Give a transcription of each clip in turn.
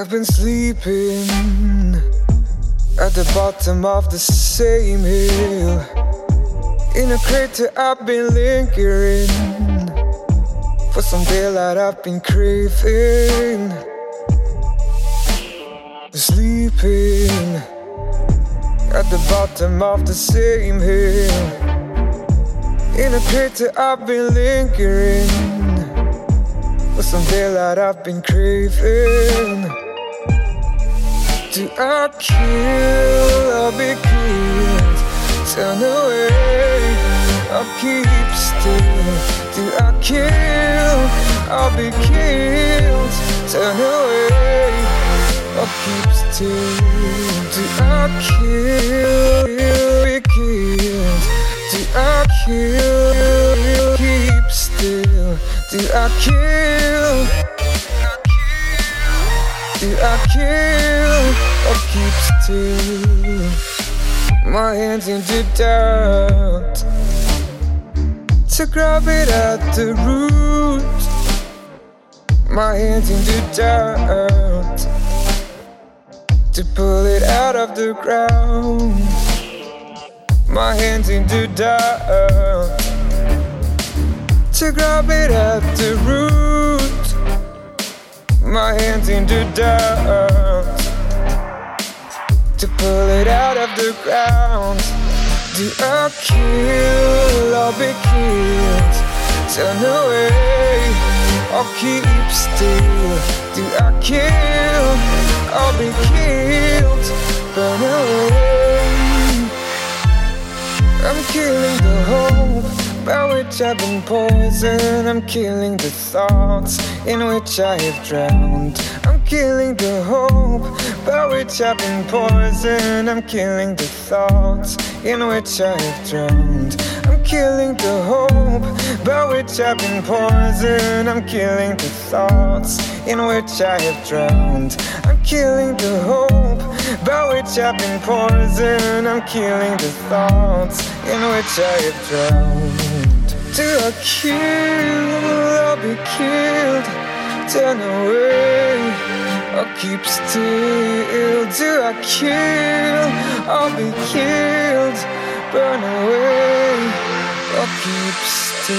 I've been sleeping at the bottom of the same hill. In a crater, I've been lingering for some daylight I've been craving. Sleeping at the bottom of the same hill. In a crater, I've been lingering for some daylight I've been craving. Do I kill or be killed? Turn away or keep still? Do I kill or be killed? Turn away or keep still? Do I kill be killed? Do I kill, keep still? Do I kill? Do I kill or keep still? My hands into doubt to grab it at the root. My hands into doubt to pull it out of the ground. My hands into doubt to grab it at the root. My hands into doubt to pull it out of the ground. Do I kill or be killed? Turn away or keep still. Do I kill or be killed? By which I've been poisoned. I'm killing the thoughts in which I have drowned. I'm killing the hope by which I've been poisoned. I'm killing the thoughts in which I have drowned. I'm killing the hope by which I've been poisoned. I'm killing the thoughts in which I have drowned. I'm killing the hope by which I've been poisoned. I'm killing the thoughts in which I have drowned. Do I kill I'll be killed? Turn away or keep still? Do I kill or be killed? Burn away or keep still?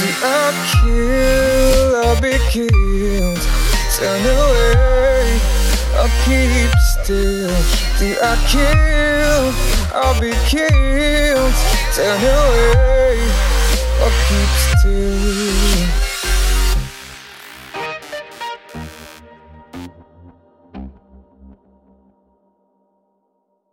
Do I kill or be killed? Turn away or keep still? Do I kill or be killed? Turn away keep still.